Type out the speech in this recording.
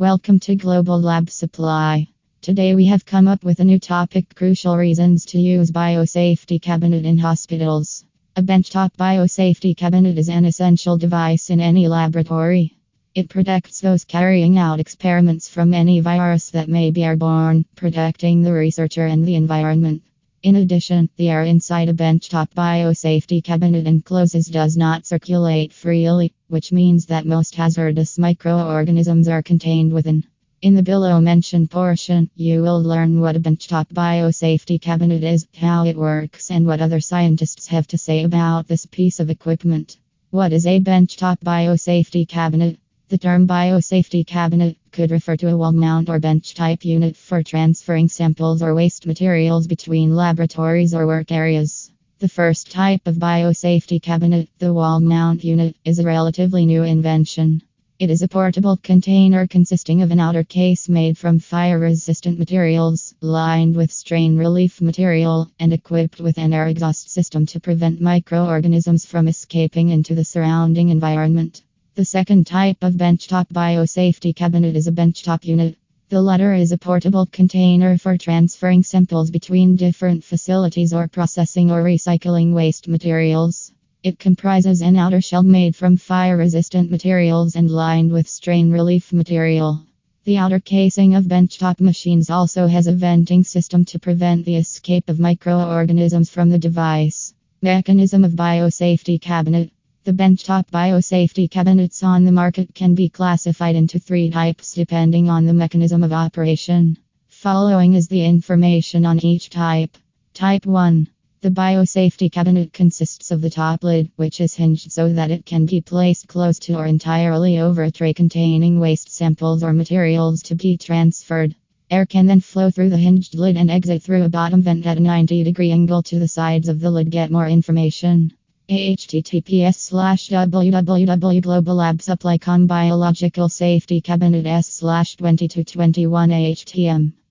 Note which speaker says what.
Speaker 1: Welcome to Global Lab Supply. Today we have come up with a new topic crucial reasons to use biosafety cabinet in hospitals. A benchtop biosafety cabinet is an essential device in any laboratory. It protects those carrying out experiments from any virus that may be airborne, protecting the researcher and the environment. In addition, the air inside a benchtop biosafety cabinet encloses does not circulate freely, which means that most hazardous microorganisms are contained within. In the below mentioned portion, you will learn what a benchtop biosafety cabinet is, how it works, and what other scientists have to say about this piece of equipment. What is a benchtop biosafety cabinet? The term biosafety cabinet could refer to a wall mount or bench type unit for transferring samples or waste materials between laboratories or work areas. The first type of biosafety cabinet, the wall mount unit, is a relatively new invention. It is a portable container consisting of an outer case made from fire resistant materials, lined with strain relief material, and equipped with an air exhaust system to prevent microorganisms from escaping into the surrounding environment. The second type of benchtop biosafety cabinet is a benchtop unit. The latter is a portable container for transferring samples between different facilities or processing or recycling waste materials. It comprises an outer shell made from fire resistant materials and lined with strain relief material. The outer casing of benchtop machines also has a venting system to prevent the escape of microorganisms from the device. Mechanism of biosafety cabinet the benchtop biosafety cabinets on the market can be classified into three types depending on the mechanism of operation. Following is the information on each type. Type 1 The biosafety cabinet consists of the top lid, which is hinged so that it can be placed close to or entirely over a tray containing waste samples or materials to be transferred. Air can then flow through the hinged lid and exit through a bottom vent at a 90 degree angle to the sides of the lid. Get more information https slash www.globallabsupply.com biological safety cabinet s slash 2221 htm